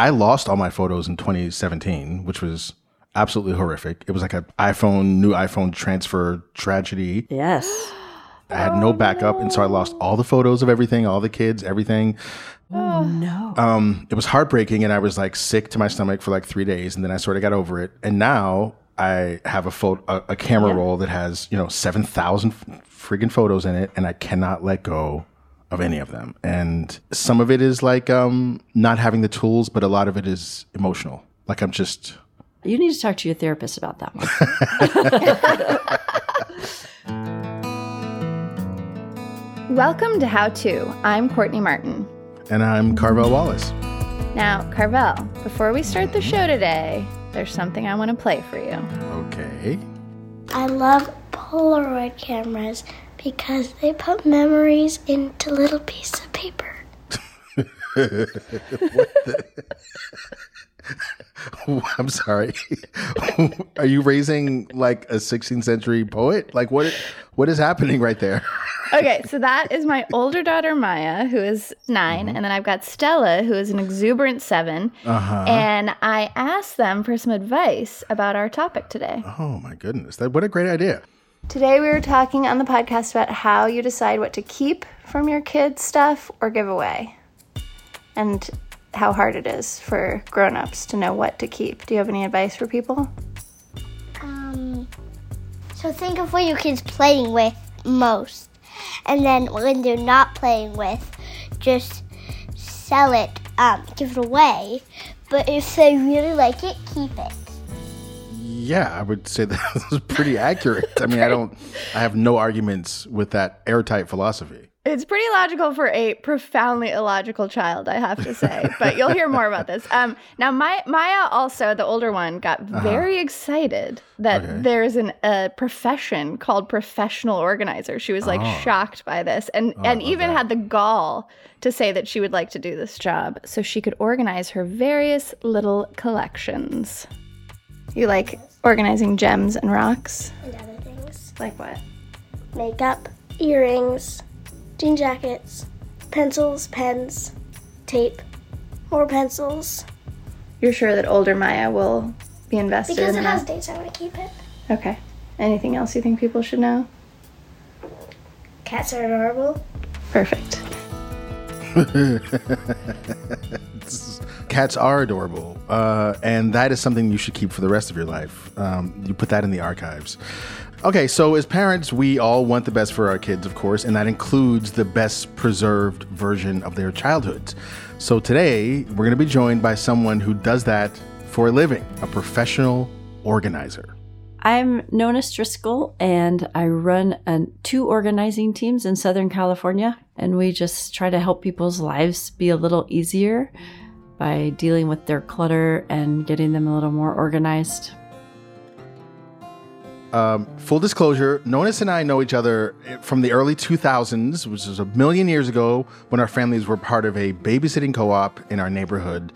I lost all my photos in 2017, which was absolutely horrific. It was like an iPhone, new iPhone transfer tragedy. Yes. I had no backup, and so I lost all the photos of everything, all the kids, everything. Oh no. Um, it was heartbreaking, and I was like sick to my stomach for like three days, and then I sort of got over it. And now I have a photo, a, a camera roll that has you know seven thousand friggin' photos in it, and I cannot let go of any of them. And some of it is like um, not having the tools, but a lot of it is emotional. Like I'm just You need to talk to your therapist about that one. Welcome to How To. I'm Courtney Martin. and I'm Carvell Wallace. Now, Carvell, before we start the show today, there's something I want to play for you. Okay. I love Polaroid cameras because they put memories into little pieces of paper. I'm sorry. Are you raising like a 16th century poet? Like what? What is happening right there? Okay, so that is my older daughter Maya, who is 9 and then I've got Stella, who is an exuberant seven. Uh-huh. And I asked them for some advice about our topic today. Oh my goodness! That what a great idea. Today we were talking on the podcast about how you decide what to keep from your kids' stuff or give away. And how hard it is for grown-ups to know what to keep. Do you have any advice for people? Um, so think of what your kids playing with most, and then when they're not playing with, just sell it, um, give it away. But if they really like it, keep it. Yeah, I would say that was pretty accurate. I mean, I don't. I have no arguments with that airtight philosophy. It's pretty logical for a profoundly illogical child, I have to say. But you'll hear more about this. Um, now, my, Maya, also the older one, got very excited that Okay. there's an, a profession called professional organizer. She was like shocked by this, and and even had the gall to say that she would like to do this job so she could organize her various little collections. You like organizing gems and rocks? And other things. Like what? Makeup, earrings, jean jackets, pencils, pens, tape, more pencils. You're sure that older Maya will be invested Because in it has that? dates, I want to keep it. Okay. Anything else you think people should know? Cats are adorable. Perfect. Cats are adorable, uh, and that is something you should keep for the rest of your life. Um, you put that in the archives. Okay, so as parents, we all want the best for our kids, of course, and that includes the best preserved version of their childhoods. So today, we're going to be joined by someone who does that for a living, a professional organizer. I'm Nonnahs Driskill, and I run two organizing teams in Southern California. And we just try to help people's lives be a little easier by dealing with their clutter and getting them a little more organized. Um, full disclosure, Nonnahs and I know each other from the early 2000s, which was a million years ago when our families were part of a babysitting co op in our neighborhood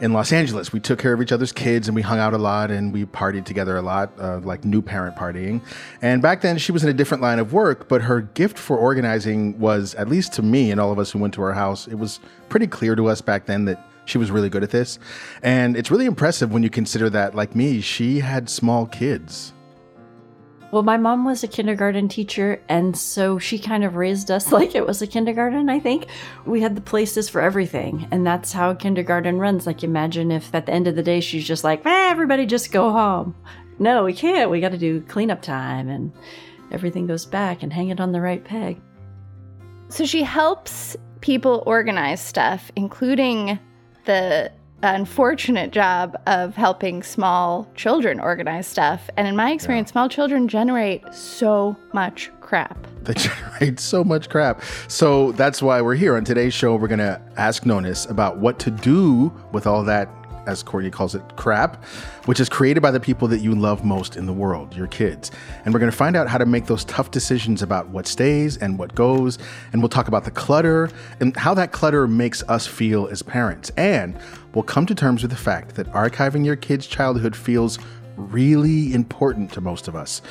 in Los Angeles. We took care of each other's kids and we hung out a lot and we partied together a lot, uh, like new parent partying. And back then, she was in a different line of work, but her gift for organizing was, at least to me and all of us who went to her house, it was pretty clear to us back then that she was really good at this. And it's really impressive when you consider that, like me, she had small kids. Well, my mom was a kindergarten teacher, and so she kind of raised us like it was a kindergarten, I think. We had the places for everything, and that's how kindergarten runs. Like, imagine if at the end of the day she's just like, eh, everybody just go home. No, we can't. We got to do cleanup time, and everything goes back and hang it on the right peg. So she helps people organize stuff, including the unfortunate job of helping small children organize stuff. And in my experience, small children generate so much crap. They generate so much crap. So that's why we're here on today's show. We're going to ask Nonnahs about what to do with all that, as Courtney calls it, crap, which is created by the people that you love most in the world, your kids. And we're going to find out how to make those tough decisions about what stays and what goes. And we'll talk about the clutter and how that clutter makes us feel as parents. And we'll come to terms with the fact that archiving your kids' childhood feels really important to most of us,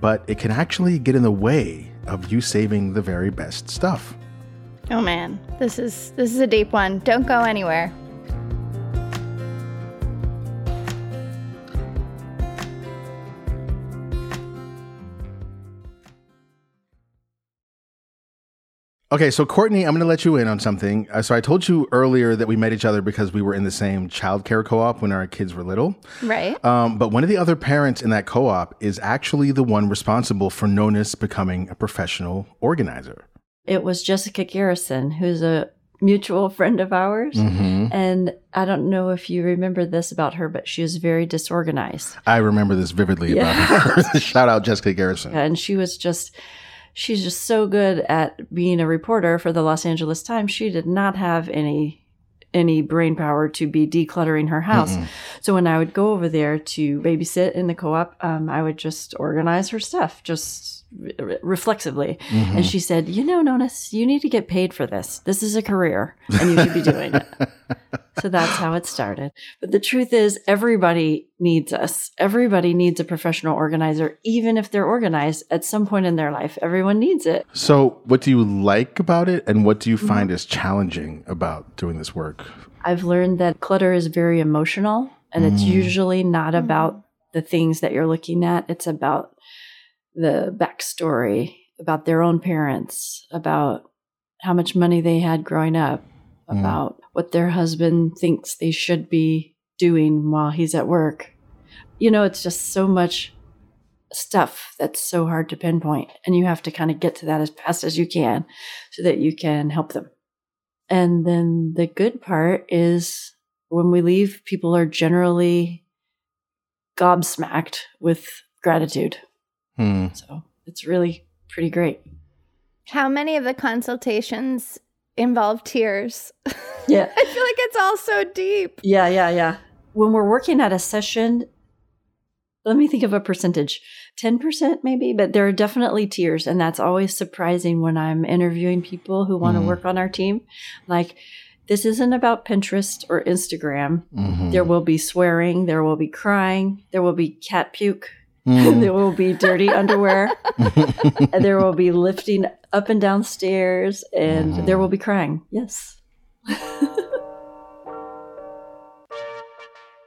but it can actually get in the way of you saving the very best stuff. Oh man, this is this is a deep one. Don't go anywhere. Okay, so Courtney, I'm going to let you in on something. Uh, so I told you earlier that we met each other because we were in the same childcare co-op when our kids were little. Right. Um, but one of the other parents in that co-op is actually the one responsible for Nonnahs becoming a professional organizer. It was Jessica Garrison, who's a mutual friend of ours. Mm-hmm. And I don't know if you remember this about her, but she was very disorganized. I remember this vividly Yeah. about her. Shout out Jessica Garrison. And she was just, she's just so good at being a reporter for the Los Angeles Times. She did not have any any brain power to be decluttering her house. So when I would go over there to babysit in the co-op, um, I would just organize her stuff, just re- reflexively. And mm-hmm. she said, "You know, Nonnahs, you need to get paid for this. This is a career, and you should be doing it." so that's how it started. But the truth is, everybody needs us. Everybody needs a professional organizer, even if they're organized at some point in their life. Everyone needs it. So, what do you like about it, and what do you mm-hmm. find Mm-hmm. is challenging about doing this work? I've learned that clutter is very emotional, and it's mm. usually not mm-hmm. about the things that you're looking at. It's about the backstory, about their own parents, about how much money they had growing up, mm. about what their husband thinks they should be doing while he's at work. You know, it's just so much stuff that's so hard to pinpoint, and you have to kind of get to that as fast as you can so that you can help them. And then the good part is when we leave, people are generally gobsmacked with gratitude. Hmm. So it's really pretty great. How many of the consultations involve tears? Yeah. I feel like it's all so deep. Yeah, yeah, yeah. When we're working at a session, let me think of a percentage 10% maybe, but there are definitely tears. And that's always surprising when I'm interviewing people who want to Mhm. work on our team. Like, this isn't about Pinterest or Instagram. Mhm. There will be swearing, there will be crying, there will be cat puke, Mhm. there will be dirty underwear, and there will be lifting up and down stairs, and there will be crying. Yes.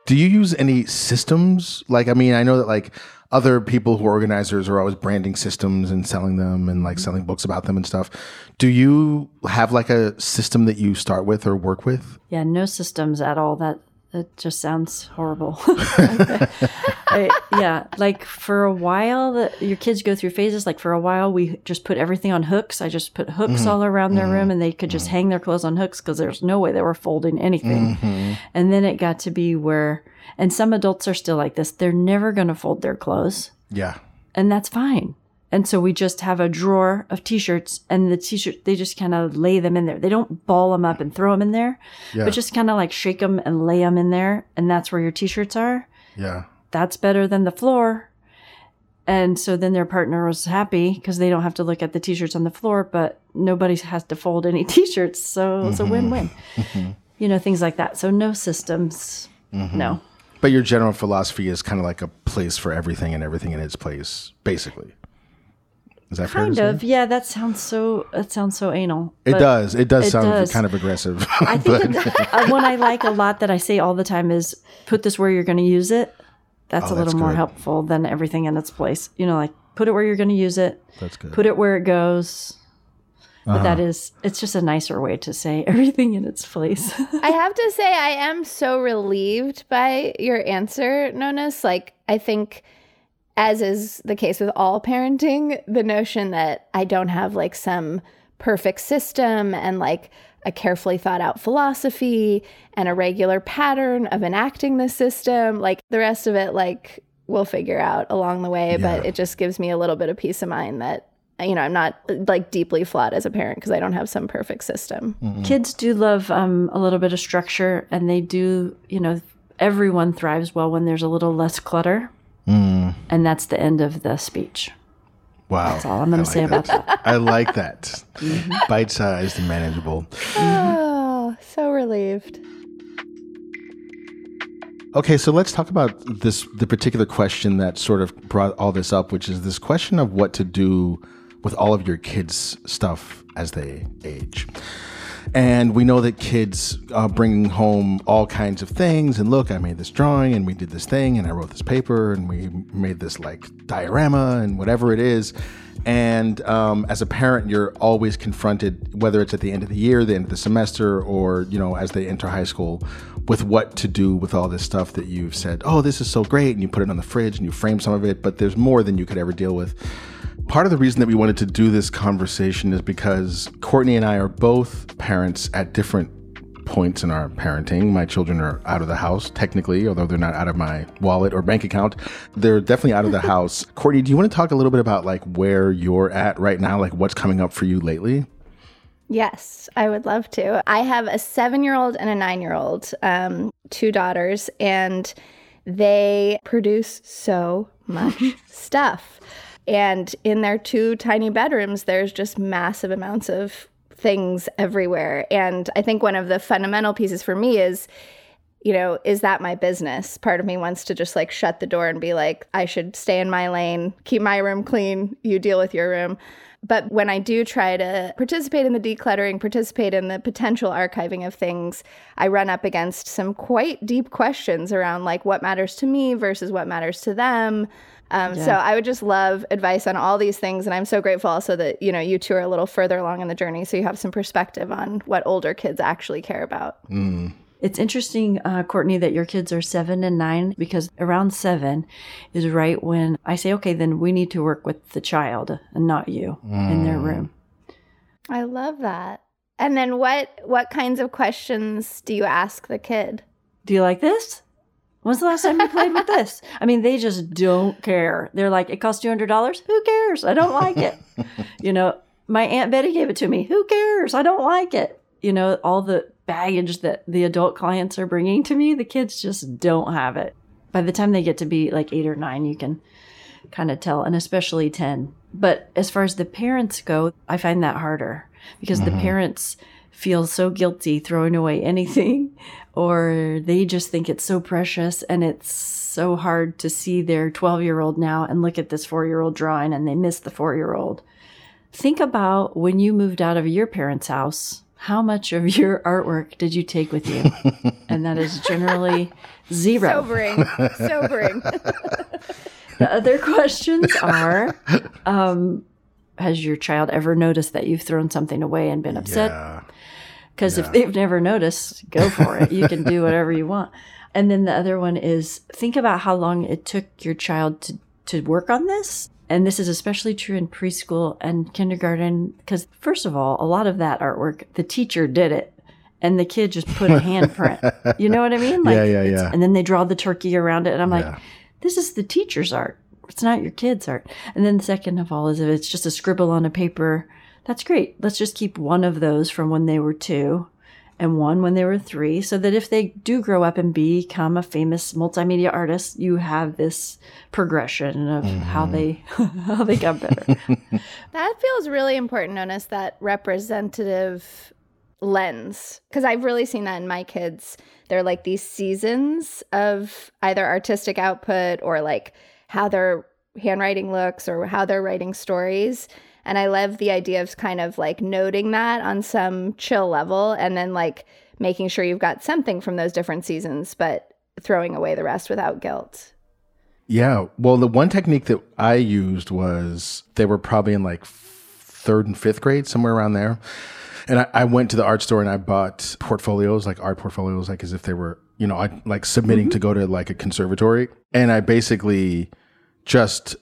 Do you use any systems? Like, I mean, I know that like other people who are organizers are always branding systems and selling them and like selling books about them and stuff. Do you have like a system that you start with or work with? Yeah, no systems at all. That that just sounds horrible. I- yeah, like for a while, the, your kids go through phases. Like for a while, we just put everything on hooks. I just put hooks mm-hmm. all around their room, and they could just mm-hmm. hang their clothes on hooks because there's no way they were folding anything. Mm-hmm. And then it got to be where, and some adults are still like this. They're never going to fold their clothes Yeah. and that's fine. And so we just have a drawer of t-shirts and the t-shirt they just kind of lay them in there. They don't ball them up and throw them in there, Yeah. but just kind of like shake them and lay them in there and that's where your t-shirts are. Yeah. That's better than the floor. And so then their partner was happy because they don't have to look at the t-shirts on the floor, but nobody has to fold any t-shirts. So it's a mm-hmm. win-win. Mm-hmm. You know, things like that. So no systems. Mm-hmm. No. But your general philosophy is kind of like a place for everything and everything in its place, basically. Is that fair Kind say? of. Yeah, that sounds so that sounds so anal. It does. It does it sound does. kind of aggressive. I think it, uh, one I like a lot that I say all the time is put this where you're going to use it. That's Oh, a little that's more good. helpful than everything in its place. You know, like put it where you're going to use it, That's good. put it where it goes. But Uh-huh. that is, it's just a nicer way to say everything in its place. I have to say, I am so relieved by your answer, Nonnahs. Like, I think, as is the case with all parenting, the notion that I don't have like some perfect system and like a carefully thought out philosophy and a regular pattern of enacting the system, like the rest of it, like we'll figure out along the way. But it just gives me a little bit of peace of mind that. You know, I'm not like deeply flawed as a parent because I don't have some perfect system. Kids do love um, a little bit of structure, and they do, you know, everyone thrives well when there's a little less clutter. Mm. And that's the end of the speech. Wow. That's all I'm going to say about that. I like that. Mm-hmm. Bite sized and manageable. Oh, so relieved. Okay, so let's talk about this the particular question that sort of brought all this up, which is this question of what to do with all of your kids' stuff as they age. And we know that kids uh, bring home all kinds of things. And look, I made this drawing, and we did this thing, and I wrote this paper, and we made this like diorama, and whatever it is. And um, as a parent, you're always confronted, whether it's at the end of the year, the end of the semester, or you know, as they enter high school, with what to do with all this stuff that you've said. Oh, this is so great, and you put it on the fridge and you frame some of it, but there's more than you could ever deal with. Part of the reason that we wanted to do this conversation is because Courtney and I are both parents at different points in our parenting. My children are out of the house, technically, although they're not out of my wallet or bank account. They're definitely out of the house. Courtney, do you want to talk a little bit about like where you're at right now, like what's coming up for you lately? Yes, I would love to. I have a seven year old and a nine year old, um, two daughters, and they produce so much stuff. And in their two tiny bedrooms, there's just massive amounts of things everywhere. And I think one of the fundamental pieces for me is, you know, is that my business? Part of me wants to just like shut the door and be like, I should stay in my lane, keep my room clean, you deal with your room. But when I do try to participate in the decluttering, participate in the potential archiving of things, I run up against some quite deep questions around like what matters to me versus what matters to them. Um, yeah. So I would just love advice on all these things, and I'm so grateful also that you know you two are a little further along in the journey, so you have some perspective on what older kids actually care about. Mm. It's interesting, uh, Courtney, that your kids are seven and nine because around seven is right when I say, okay, then we need to work with the child and not you mm. in their mm. room. I love that. And then what what kinds of questions do you ask the kid? Do you like this? When's the last time you played with this? I mean, they just don't care. They're like, it costs two hundred dollars. Who cares? I don't like it. you know, my aunt Betty gave it to me. Who cares? I don't like it. You know, all the baggage that the adult clients are bringing to me, the kids just don't have it. By the time they get to be like eight or nine, you can kind of tell, and especially ten. But as far as the parents go, I find that harder because mm-hmm. the parents feel so guilty throwing away anything or they just think it's so precious and it's so hard to see their 12 year old now and look at this four year old drawing and they miss the four year old. Think about when you moved out of your parents' house, how much of your artwork did you take with you? and that is generally zero. Sobering. Sobering. the other questions are um, Has your child ever noticed that you've thrown something away and been upset? Yeah. Because yeah. if they've never noticed, go for it. You can do whatever you want. And then the other one is think about how long it took your child to, to work on this. And this is especially true in preschool and kindergarten. Because, first of all, a lot of that artwork, the teacher did it and the kid just put a handprint. you know what I mean? Like, yeah, yeah, yeah. And then they draw the turkey around it. And I'm like, this is the teacher's art. It's not your kid's art. And then the second of all is if it's just a scribble on a paper that's great. Let's just keep one of those from when they were two and one when they were three, so that if they do grow up and become a famous multimedia artist, you have this progression of mm-hmm. how they how they got better. that feels really important, Nonnahs that representative lens because I've really seen that in my kids. They're like these seasons of either artistic output or like how their handwriting looks or how they're writing stories. And I love the idea of kind of like noting that on some chill level and then like making sure you've got something from those different seasons, but throwing away the rest without guilt. Yeah. Well, the one technique that I used was they were probably in like third and fifth grade, somewhere around there. And I, I went to the art store and I bought portfolios, like art portfolios, like as if they were, you know, I, like submitting mm-hmm. to go to like a conservatory. And I basically just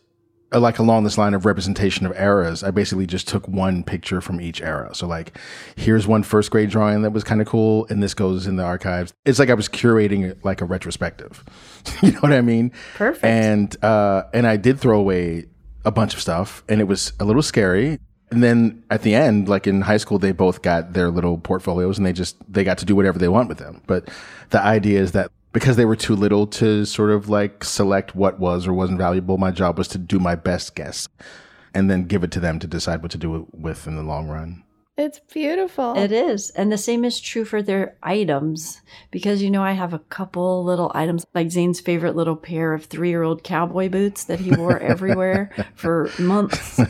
like along this line of representation of eras, I basically just took one picture from each era. So like, here's one first grade drawing that was kind of cool, and this goes in the archives. It's like I was curating like a retrospective. you know what I mean? Perfect. And uh, and I did throw away a bunch of stuff, and it was a little scary. And then at the end, like in high school, they both got their little portfolios, and they just they got to do whatever they want with them. But the idea is that because they were too little to sort of like select what was or wasn't valuable. My job was to do my best guess and then give it to them to decide what to do with in the long run. It's beautiful. It is. And the same is true for their items because, you know, I have a couple little items like Zane's favorite little pair of three year old cowboy boots that he wore everywhere for months.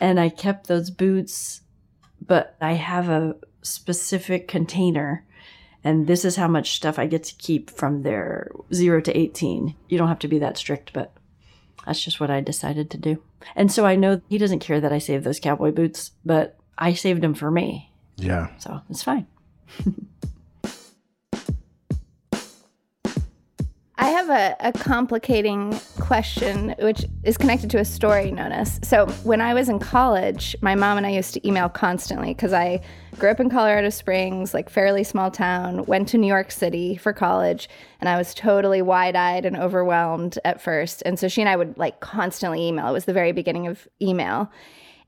And I kept those boots, but I have a specific container and this is how much stuff I get to keep from their 0 to 18. You don't have to be that strict, but That's just what I decided to do. And so I know he doesn't care that I saved those cowboy boots, but I saved them for me. Yeah. So it's fine. I have a, a complicating question, which is connected to a story, Nonnahs. So, when I was in college, my mom and I used to email constantly because I grew up in Colorado Springs, like fairly small town, went to New York City for college, and I was totally wide eyed and overwhelmed at first. And so, she and I would like constantly email. It was the very beginning of email.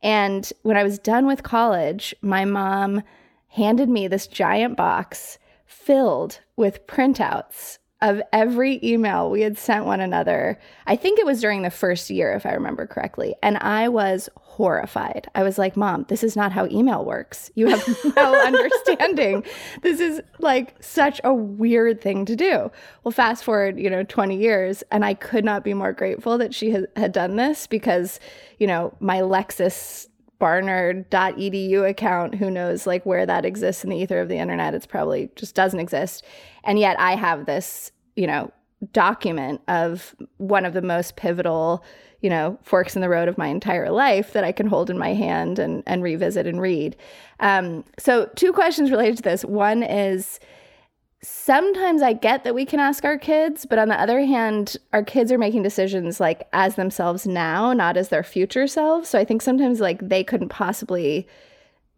And when I was done with college, my mom handed me this giant box filled with printouts of every email we had sent one another. I think it was during the first year, if I remember correctly. And I was horrified. I was like, Mom, this is not how email works. You have no understanding. This is like such a weird thing to do. Well, fast forward, you know, 20 years, and I could not be more grateful that she had, done this because, you know, my Lexis barnard.edu account. Who knows like where that exists in the ether of the internet. It's probably just doesn't exist. And yet i have this you know document of one of the most pivotal you know forks in the road of my entire life that i can hold in my hand and and revisit and read. Um, so two questions related to this. One is sometimes I get that we can ask our kids, but on the other hand, our kids are making decisions like as themselves now, not as their future selves. So I think sometimes like they couldn't possibly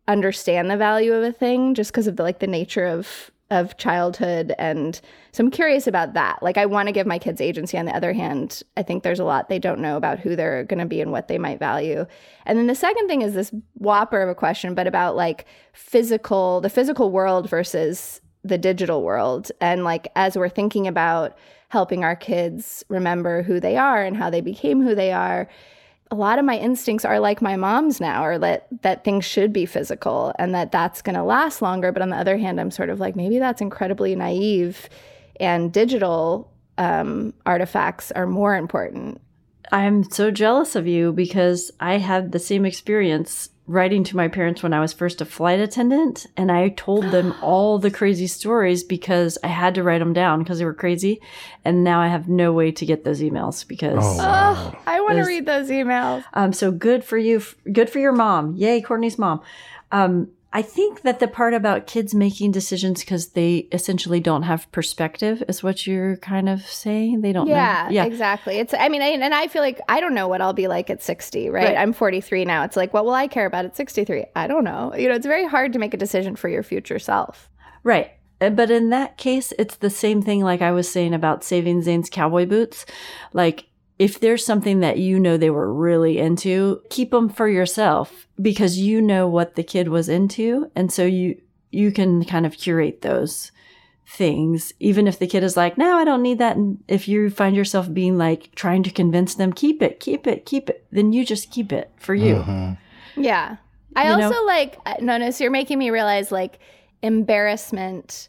understand the value of a thing just because of the like the nature of of childhood and so I'm curious about that. Like I want to give my kids agency on the other hand, I think there's a lot they don't know about who they're going to be and what they might value. And then the second thing is this whopper of a question but about like physical the physical world versus the digital world. And like as we're thinking about helping our kids remember who they are and how they became who they are, a lot of my instincts are like my mom's now, or that that things should be physical and that that's going to last longer. But on the other hand, I'm sort of like maybe that's incredibly naive, and digital um, artifacts are more important. I'm so jealous of you because I had the same experience writing to my parents when I was first a flight attendant, and I told them all the crazy stories because I had to write them down because they were crazy. And now I have no way to get those emails because. Oh, wow. Oh, I want to read those emails. Um, so good for you. Good for your mom. Yay, Courtney's mom. Um, I think that the part about kids making decisions because they essentially don't have perspective is what you're kind of saying. They don't Yeah, know. Yeah. exactly. It's I mean, I, and I feel like I don't know what I'll be like at 60, right? Right. I'm 43 now. It's like, what will I care about at 63? I don't know. You know, it's very hard to make a decision for your future self. Right. Uh, But in that case, it's the same thing like I was saying about saving Zane's cowboy boots. Like, if there's something that you know they were really into, keep them for yourself because you know what the kid was into. And so you, you can kind of curate those things, even if the kid is like, no, I don't need that. And if you find yourself being like trying to convince them, keep it, keep it, keep it, then you just keep it for you. Mhm. Yeah. I You know? also like uh, notice you're making me realize like embarrassment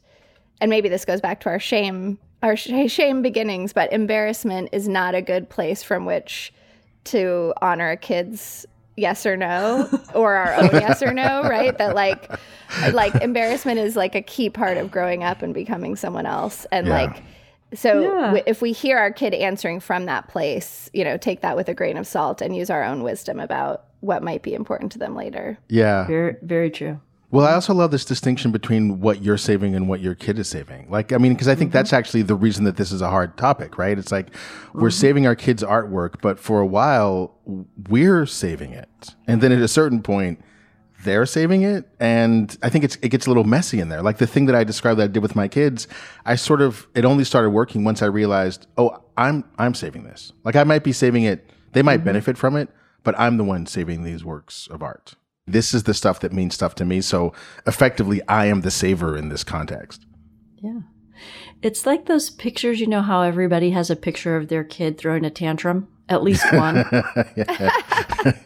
and maybe this goes back to our shame our shame beginnings, but embarrassment is not a good place from which to honor a kid's yes or no or our own yes or no, right? That like like embarrassment is like a key part of growing up and becoming someone else and Yeah. like so Yeah. w- if we hear our kid answering from that place, you know, take that with a grain of salt and use our own wisdom about what might be important to them later. Yeah. Very, very true. Well, I also love this distinction between what you're saving and what your kid is saving. Like, I mean, because I think mm-hmm. that's actually the reason that this is a hard topic, right? It's like we're mm-hmm. saving our kids' artwork, but for a while, we're saving it. And then at a certain point, they're saving it. And I think it's, it gets a little messy in there. Like the thing that I described that I did with my kids, I sort of, it only started working once I realized, oh, I'm, I'm saving this. Like I might be saving it. They might mm-hmm. benefit from it, but I'm the one saving these works of art. This is the stuff that means stuff to me. So effectively, I am the saver in this context. Yeah. It's like those pictures, you know how everybody has a picture of their kid throwing a tantrum? At least one.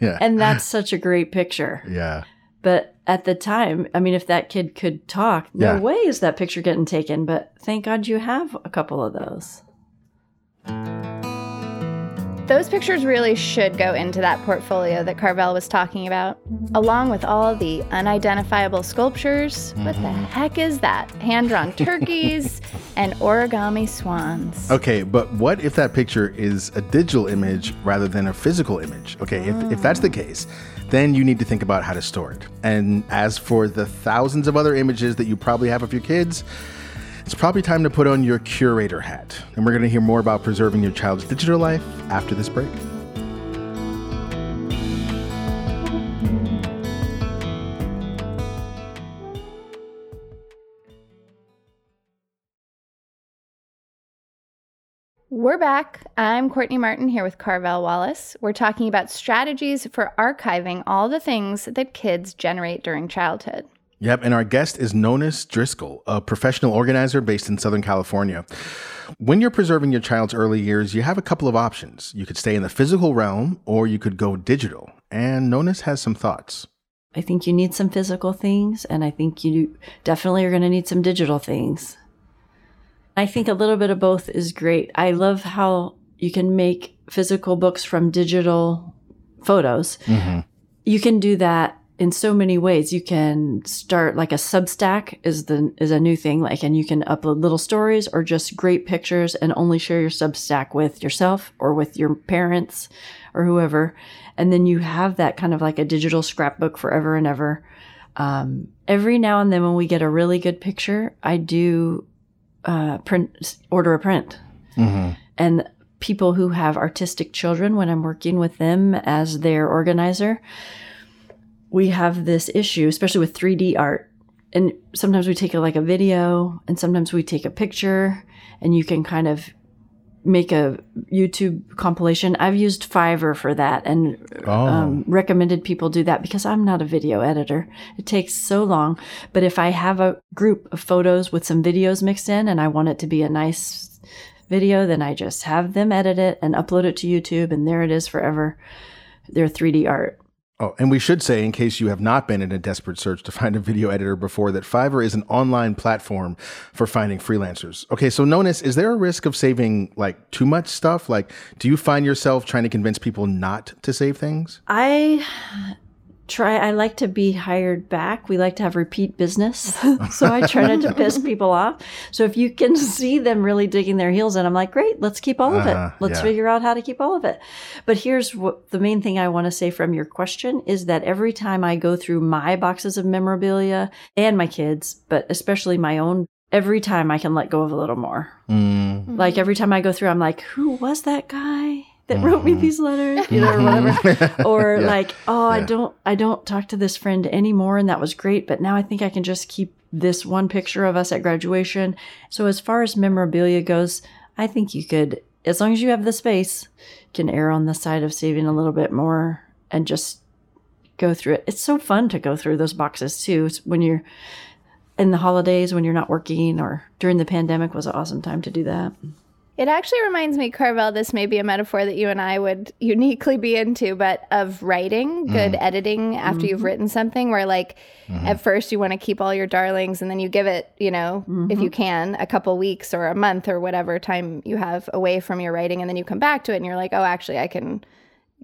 yeah. and that's such a great picture. Yeah. But at the time, I mean, if that kid could talk, no Yeah. way is that picture getting taken. But thank God you have a couple of those. Those pictures really should go into that portfolio that Carvell was talking about, along with all the unidentifiable sculptures. What the mm-hmm. heck is that? Hand drawn turkeys and origami swans. Okay, but what if that picture is a digital image rather than a physical image? Okay, if, if that's the case, then you need to think about how to store it. And as for the thousands of other images that you probably have of your kids, it's probably time to put on your curator hat. And we're going to hear more about preserving your child's digital life after this break. We're back. I'm Courtney Martin here with Carvell Wallace. We're talking about strategies for archiving all the things that kids generate during childhood. Yep, and our guest is Nonnahs Driskill, a professional organizer based in Southern California. When you're preserving your child's early years, you have a couple of options. You could stay in the physical realm or you could go digital. And Nonnahs has some thoughts. I think you need some physical things, and I think you definitely are going to need some digital things. I think a little bit of both is great. I love how you can make physical books from digital photos. Mm-hmm. You can do that in so many ways. You can start like a Substack is the is a new thing like and you can upload little stories or just great pictures and only share your Substack with yourself or with your parents or whoever. And then you have that kind of like a digital scrapbook forever and ever. Um, every now and then when we get a really good picture, I do uh, print order a print. And people who have artistic children, when I'm working with them as their organizer, we have this issue, especially with 3D art. And sometimes we take a, like a video, and sometimes we take a picture, and you can kind of make a YouTube compilation. I've used Fiverr for that and um, recommended people do that because I'm not a video editor. It takes so long. But if I have a group of photos with some videos mixed in and I want it to be a nice video, then I just have them edit it and upload it to YouTube, and there it is forever. Their 3D art. Oh, and we should say, in case you have not been in a desperate search to find a video editor before, that Fiverr is an online platform for finding freelancers. Okay, so Nonnahs, is there a risk of saving like too much stuff? Like, do you find yourself trying to convince people not to save things? I try I like to be hired back. We like to have repeat business. so I try not to piss people off. So if you can see them really digging their heels in, I'm like, great, let's keep all of Uh-huh, it. Let's yeah. figure out how to keep all of it. But here's what the main thing I want to say from your question is that every time I go through my boxes of memorabilia and my kids, but especially my own, every time I can let go of a little more. Mm. Like every time I go through, I'm like, who was that guy that wrote Mm-hmm. me these letters? You know, or whatever. or Yeah. like, oh, I don't, I don't talk to this friend anymore, and that was great, but now I think I can just keep this one picture of us at graduation. So as far as memorabilia goes, I think you could, as long as you have the space, can err on the side of saving a little bit more and just go through it. It's so fun to go through those boxes too. It's when you're in the holidays when you're not working or during the pandemic was an awesome time to do that. It actually reminds me, Carvell, this may be a metaphor that you and I would uniquely be into, but of writing, good mm-hmm. editing after you've mm-hmm. written something where like mm-hmm. at first you want to keep all your darlings and then you give it, you know, if you can, a couple weeks or a month or whatever time you have away from your writing and then you come back to it and you're like, oh, actually I can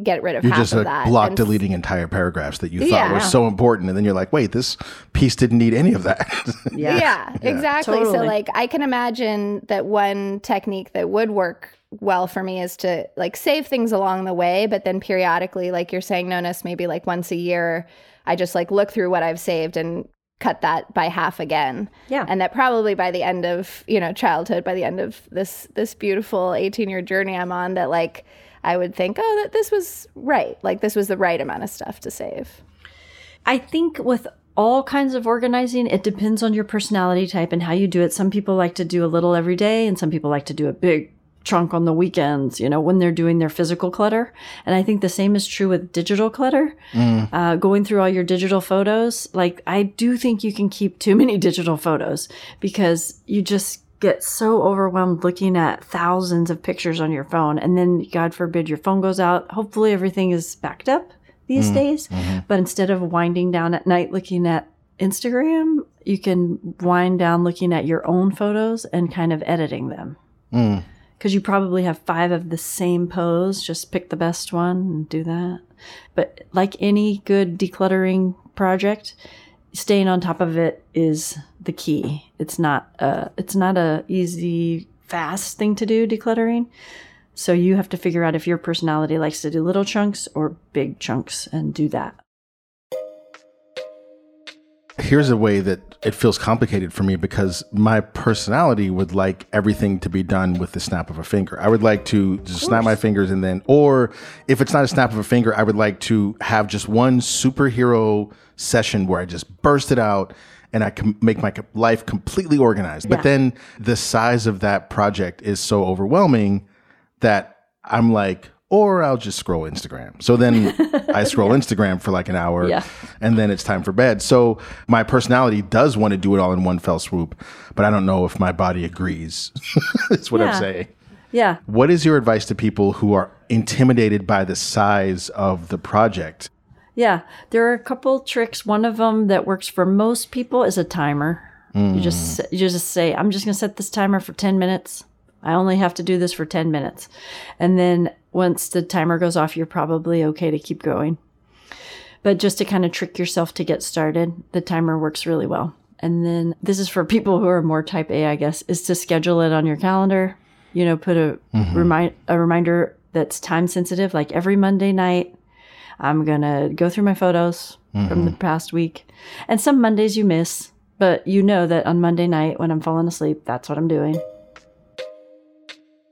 get rid of You're half just of like that. block And- deleting entire paragraphs that you thought Yeah. were so important, and then you're like, wait, this piece didn't need any of that. Yeah, exactly. So, Totally. like, I can imagine that one technique that would work well for me is to like save things along the way, but then periodically, like you're saying, Nonnahs, maybe like once a year, I just like look through what I've saved and cut that by half again. Yeah. And that probably by the end of, you know, childhood, by the end of this this beautiful 18 year journey I'm on, that like I would think, oh, that this was right. Like this was the right amount of stuff to save. I think with all kinds of organizing, it depends on your personality type and how you do it. Some people like to do a little every day, and some people like to do a big chunk on the weekends, you know, when they're doing their physical clutter. And I think the same is true with digital clutter. Uh, going through all your digital photos, like, I do think you can keep too many digital photos because you just get so overwhelmed looking at thousands of pictures on your phone. And then, God forbid, your phone goes out. Hopefully, everything is backed up these mm-hmm. days. Mm-hmm. But instead of winding down at night looking at Instagram, you can wind down looking at your own photos and kind of editing them. Mm. because you probably have five of the same pose. Just pick the best one and do that. But like any good decluttering project, staying on top of it is the key. It's not a it's not a easy fast thing to do decluttering. So you have to figure out if your personality likes to do little chunks or big chunks and do that. Here's a way that it feels complicated for me because my personality would like everything to be done with the snap of a finger. I would like to just snap my fingers and then, or if it's not a snap of a finger, I would like to have just one superhero session where I just burst it out and I can make my life completely organized. But Yeah. then the size of that project is so overwhelming that I'm like, or I'll just scroll Instagram. So then I scroll Instagram for like an hour Yeah. and then it's time for bed. So my personality does want to do it all in one fell swoop, but I don't know if my body agrees. That's what I'm saying. Yeah. What is your advice to people who are intimidated by the size of the project? Yeah, there are a couple tricks. One of them that works for most people is a timer. You just hmm. you just say, "I'm just going to set this timer for 10 minutes. I only have to do this for 10 minutes." And then once the timer goes off, you're probably okay to keep going. But just to kind of trick yourself to get started, the timer works really well. And then this is for people who are more type A, I guess, is to schedule it on your calendar. You know, put a mm-hmm. remind a reminder that's time sensitive, like every Monday night. I'm gonna go through my photos from the past week. And some Mondays you miss, but you know that on Monday night when I'm falling asleep, that's what I'm doing.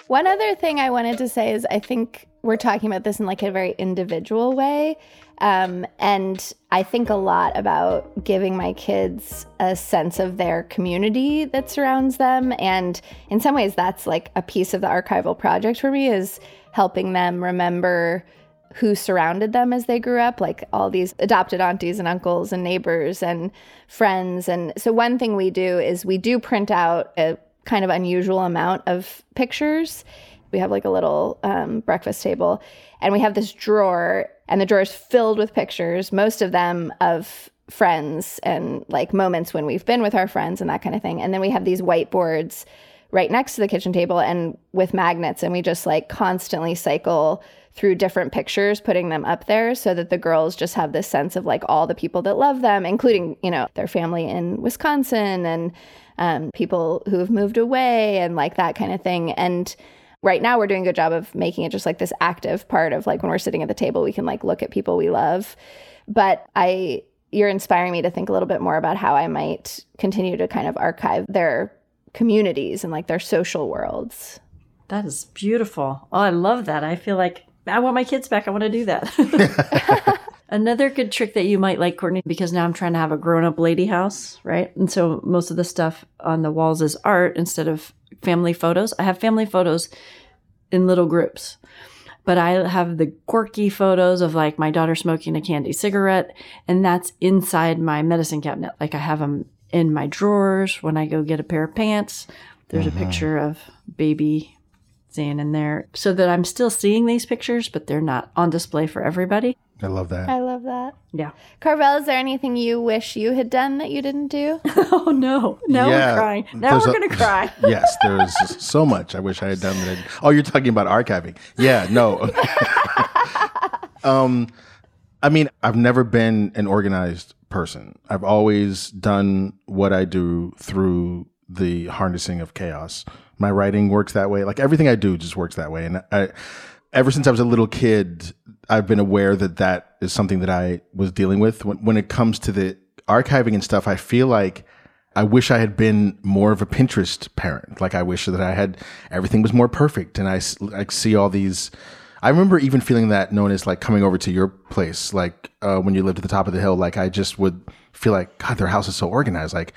One other thing I wanted to say is I think we're talking about this in like a very individual way. Um, and I think a lot about giving my kids a sense of their community that surrounds them. And in some ways, that's like a piece of the archival project for me is helping them remember who surrounded them as they grew up, like all these adopted aunties and uncles and neighbors and friends. And so, one thing we do is we do print out a kind of unusual amount of pictures. We have like a little um, breakfast table, and we have this drawer, and the drawer is filled with pictures, most of them of friends and like moments when we've been with our friends and that kind of thing. And then we have these whiteboards right next to the kitchen table and with magnets, and we just like constantly cycle through different pictures, putting them up there so that the girls just have this sense of like all the people that love them, including, you know, their family in Wisconsin and um, people who have moved away and like that kind of thing. And right now we're doing a good job of making it just like this active part of like when we're sitting at the table, we can like look at people we love. But I, you're inspiring me to think a little bit more about how I might continue to kind of archive their communities and like their social worlds. That is beautiful. Oh, I love that. I feel like I want my kids back. I want to do that. Another good trick that you might like, Courtney, because now I'm trying to have a grown up lady house, right? And so most of the stuff on the walls is art instead of family photos. I have family photos in little groups, but I have the quirky photos of like my daughter smoking a candy cigarette, and that's inside my medicine cabinet. Like I have them in my drawers when I go get a pair of pants. There's a uh-huh. picture of baby Zan in there so that I'm still seeing these pictures, but they're not on display for everybody. I love that. I love that. Yeah. Carvell, is there anything you wish you had done that you didn't do? Oh no. Now Yeah, we're crying. Now we're a- going to cry. yes, there's so much I wish I had done that. Oh, you're talking about archiving. Yeah, no. um, I mean, I've never been an organized person. I've always done what I do through the harnessing of chaos. My writing works that way. Like everything I do just works that way. And I, ever since I was a little kid, I've been aware that that is something that I was dealing with. When, when it comes to the archiving and stuff, I feel like I wish I had been more of a Pinterest parent. Like I wish that I had everything was more perfect, and I like see all these. I remember even feeling that known as like coming over to your place, like uh, when you lived at the top of the hill. Like I just would feel like God, their house is so organized. Like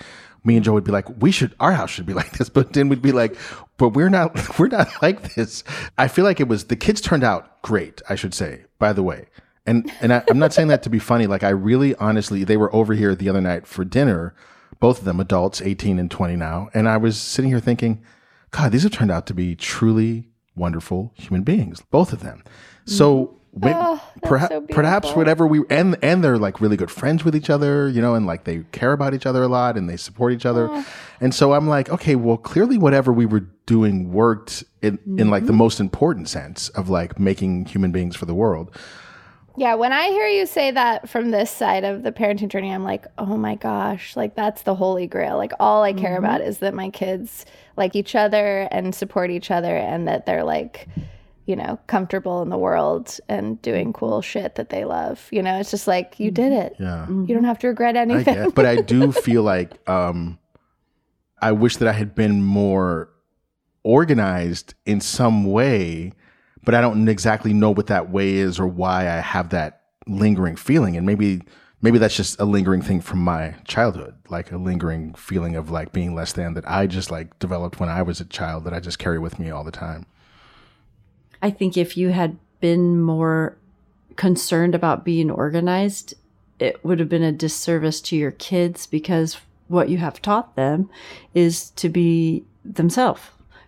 me and Joe would be like, we should, our house should be like this, but then we'd be like, but we're not, we're not like this. I feel like it was the kids turned out great. I should say, by the way. And and I, I'm not saying that to be funny. Like I really, honestly, they were over here the other night for dinner, both of them adults, 18 and 20 now, and I was sitting here thinking, God, these have turned out to be truly wonderful human beings, both of them. So mm-hmm. May- Oh, perha- so perhaps whatever we and and they're like really good friends with each other, you know, and like they care about each other a lot and they support each other. Oh. And so I'm like, okay, well, clearly whatever we were doing worked in in like the Mm-hmm. most important sense of like making human beings for the world. Yeah, when I hear you say that from this side of the parenting journey, I'm like, oh my gosh, like that's the holy grail. Like all I care about is that my kids like each other and support each other and that they're like, you know, comfortable in the world and doing mm-hmm. cool shit that they love. You know, it's just like you did mm-hmm. it. Yeah. You don't mm-hmm. have to regret I anything. guess. But I do feel like um I wish that I had been more organized in some way, but I don't exactly know what that way is or why I have that lingering feeling. And maybe maybe that's just a lingering thing from my childhood, like a lingering feeling of like being less than that I just like developed when I was a child that I just carry with me all the time. I think if you had been more concerned about being organized, it would have been a disservice to your kids because what you have taught them is to be themselves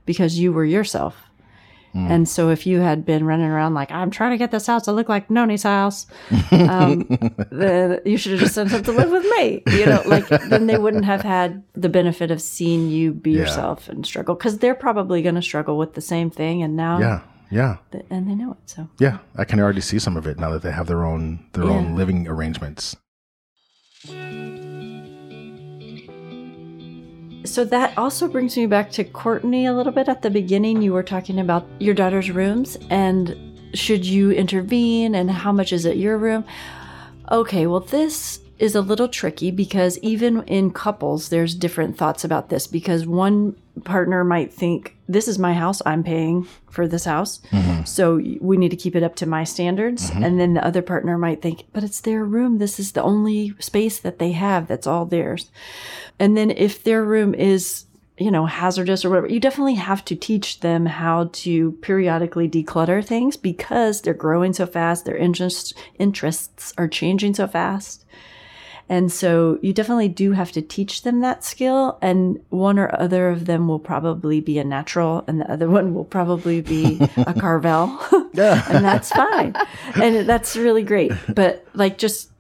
because you were yourself. And so if you had been running around like, I'm trying to get this house to look like Noni's house, um, then you should have just sent them to live with me. You know, like then they wouldn't have had the benefit of seeing you be Yeah. yourself and struggle because they're probably going to struggle with the same thing. And now, Yeah. Yeah. and they know it. So Yeah. I can already see some of it now that they have their own their Yeah. own living arrangements. So that also brings me back to Courtney a little bit at the beginning. You were talking about your daughter's rooms and should you intervene and how much is it your room? Okay, well, this is a little tricky because even in couples, there's different thoughts about this because one partner might think, This is my house, I'm paying for this house. Mm-hmm. So we need to keep it up to my standards. Mm-hmm. And then the other partner might think, But it's their room. This is the only space that they have that's all theirs. And then if their room is, you know, hazardous or whatever, you definitely have to teach them how to periodically declutter things because they're growing so fast, their interests interests are changing so fast. And so you definitely do have to teach them that skill. And one or other of them will probably be a natural, and the other one will probably be a Carvell. and that's fine. And that's really great. But like just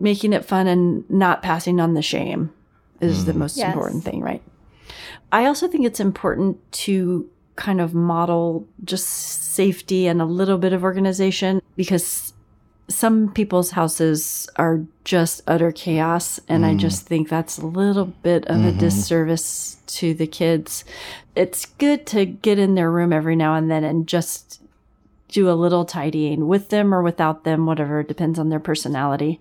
making it fun and not passing on the shame is the mm. most Yes. important thing, right? I also think it's important to kind of model just safety and a little bit of organization because some people's houses are just utter chaos and i mm. just think that's a little bit of a mm-hmm. disservice to the kids. It's good to get in their room every now and then and just do a little tidying with them or without them whatever depends on their personality.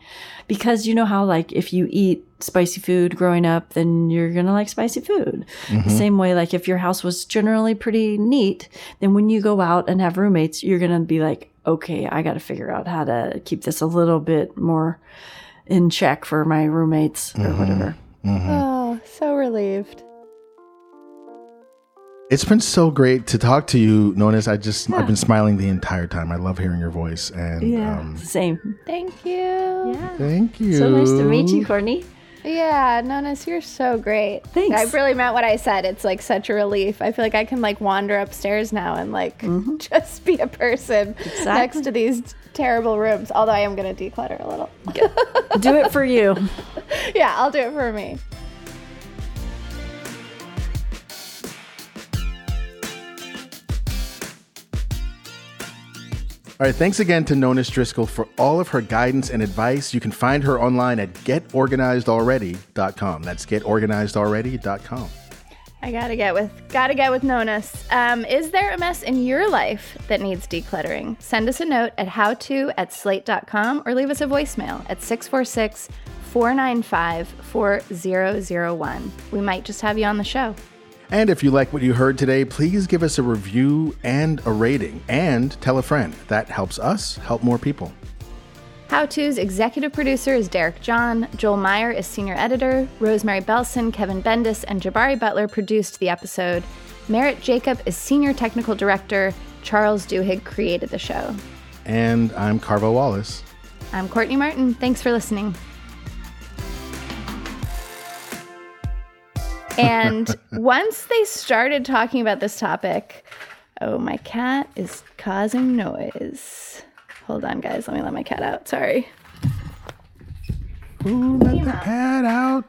Because you know how like if you eat spicy food growing up then you're gonna like spicy food. The mm-hmm. same way like if your house was generally pretty neat then when you go out and have roommates you're gonna be like okay i gotta figure out how to keep this a little bit more in check for my roommates or whatever Oh, so relieved. It's been so great to talk to you, Nonnahs. I just I've been smiling the entire time. I love hearing your voice, and yeah um, same Thank you. yeah thank you. so nice to meet you courtney Yeah, Nonnahs, you're so great. Thanks. I really meant what I said. It's like such a relief. I feel like I can like wander upstairs now and like mm-hmm. just be a person next to these terrible rooms. Although I am gonna declutter a little. do it for you yeah, I'll do it for me. All right, thanks again to Nonnahs Driskill for all of her guidance and advice. You can find her online at getorganizedalready.com. That's getorganizedalready.com. I gotta get with gotta get with Nonnahs. Um, is there a mess in your life that needs decluttering? Send us a note at howto at slate.com or leave us a voicemail at 646 495 4001. We might just have you on the show. And if you like what you heard today, please give us a review and a rating and tell a friend. That helps us help more people. How To's executive producer is Derek John. Joel Meyer is senior editor. Rosemary Belson, Kevin Bendis, and Jabari Butler produced the episode. Merritt Jacob is senior technical director. Charles Duhigg created the show. And I'm Carvell Wallace. I'm Courtney Martin. Thanks for listening. And once they started talking about this topic, oh, my cat is causing noise. Hold on, guys. Let me let my cat out. Sorry. Ooh, let the cat out.